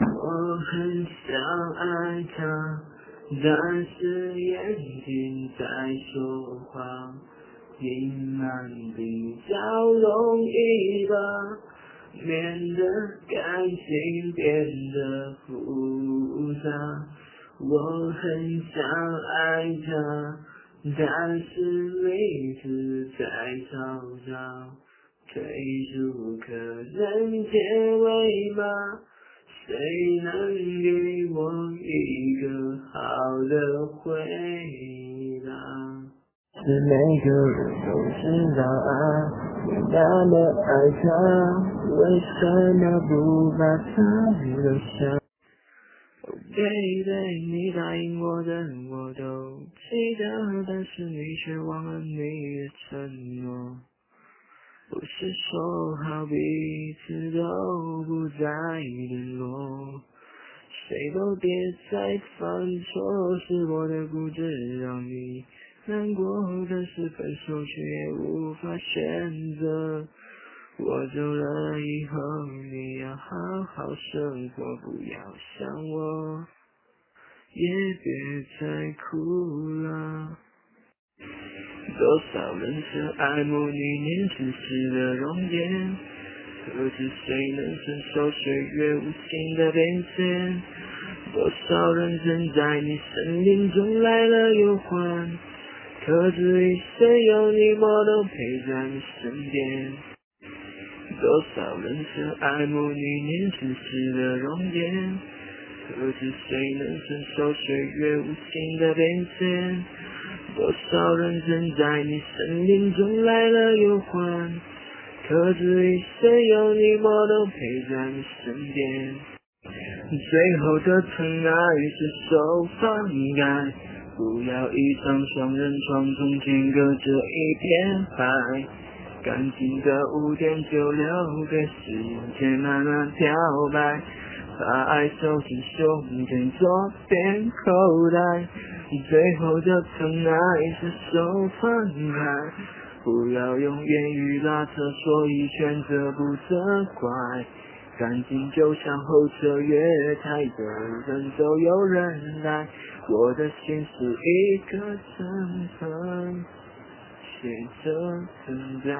我很想爱他，但是眼睛在说谎，隐瞒比较容易吧，免得感情变得复杂。我很想爱他，但是每次在吵吵，退出可能结尾吗？谁能给我一个好的回答？是每个人都知道啊，你那么爱他，为什么不把他留下？Oh baby，你答应我的我都记得，但是你却忘了你的承诺。不是说好彼此都不再联络，谁都别再犯错，是我的固执让你难过，但是分手却也无法选择。我走了以后，你要好好生活，不要想我，也别再哭了。多少人曾爱慕你年轻时的容颜，可知谁能承受岁月无情的变迁？多少人曾在你生命中来了又还，可知一生有你，我都陪在你身边。多少人曾爱慕你年轻时的容颜，可知谁能承受岁月无情的变迁？多少人曾在你生命中来了又还，可知一生有你，我都陪在你身边。最后的疼爱是手放开，不要一张双人床，中间隔着一片海。感情的污点就留给时间慢慢漂白，把爱收进胸前左边口袋。最后的疼爱是手放开，不要用言语拉扯，所以选择不责怪。感情就像候车月台有人走有人来，我的心是一个层层写着等待。